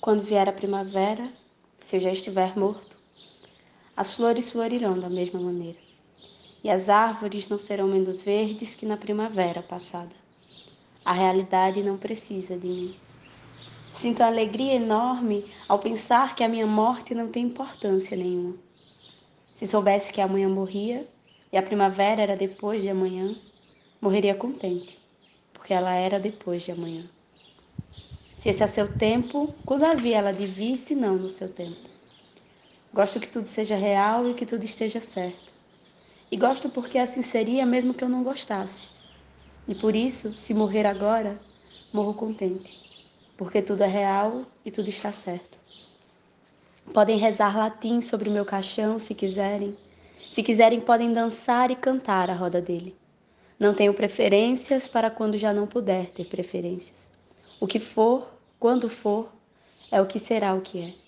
Quando vier a primavera, se eu já estiver morto, as flores florirão da mesma maneira, e as árvores não serão menos verdes que na primavera passada. A realidade não precisa de mim. Sinto alegria enorme ao pensar que a minha morte não tem importância nenhuma. Se soubesse que amanhã morria e a primavera era depois de amanhã, morreria contente, porque ela era depois de amanhã. Se esse é seu tempo, quando havia ela de vir, se não no seu tempo. Gosto que tudo seja real e que tudo esteja certo. E gosto porque assim seria mesmo que eu não gostasse. E por isso, se morrer agora, morro contente porque tudo é real e tudo está certo. Podem rezar latim sobre o meu caixão se quiserem. Se quiserem, podem dançar e cantar à roda dele. Não tenho preferências para quando já não puder ter preferências. O que for, quando for, é o que será o que é.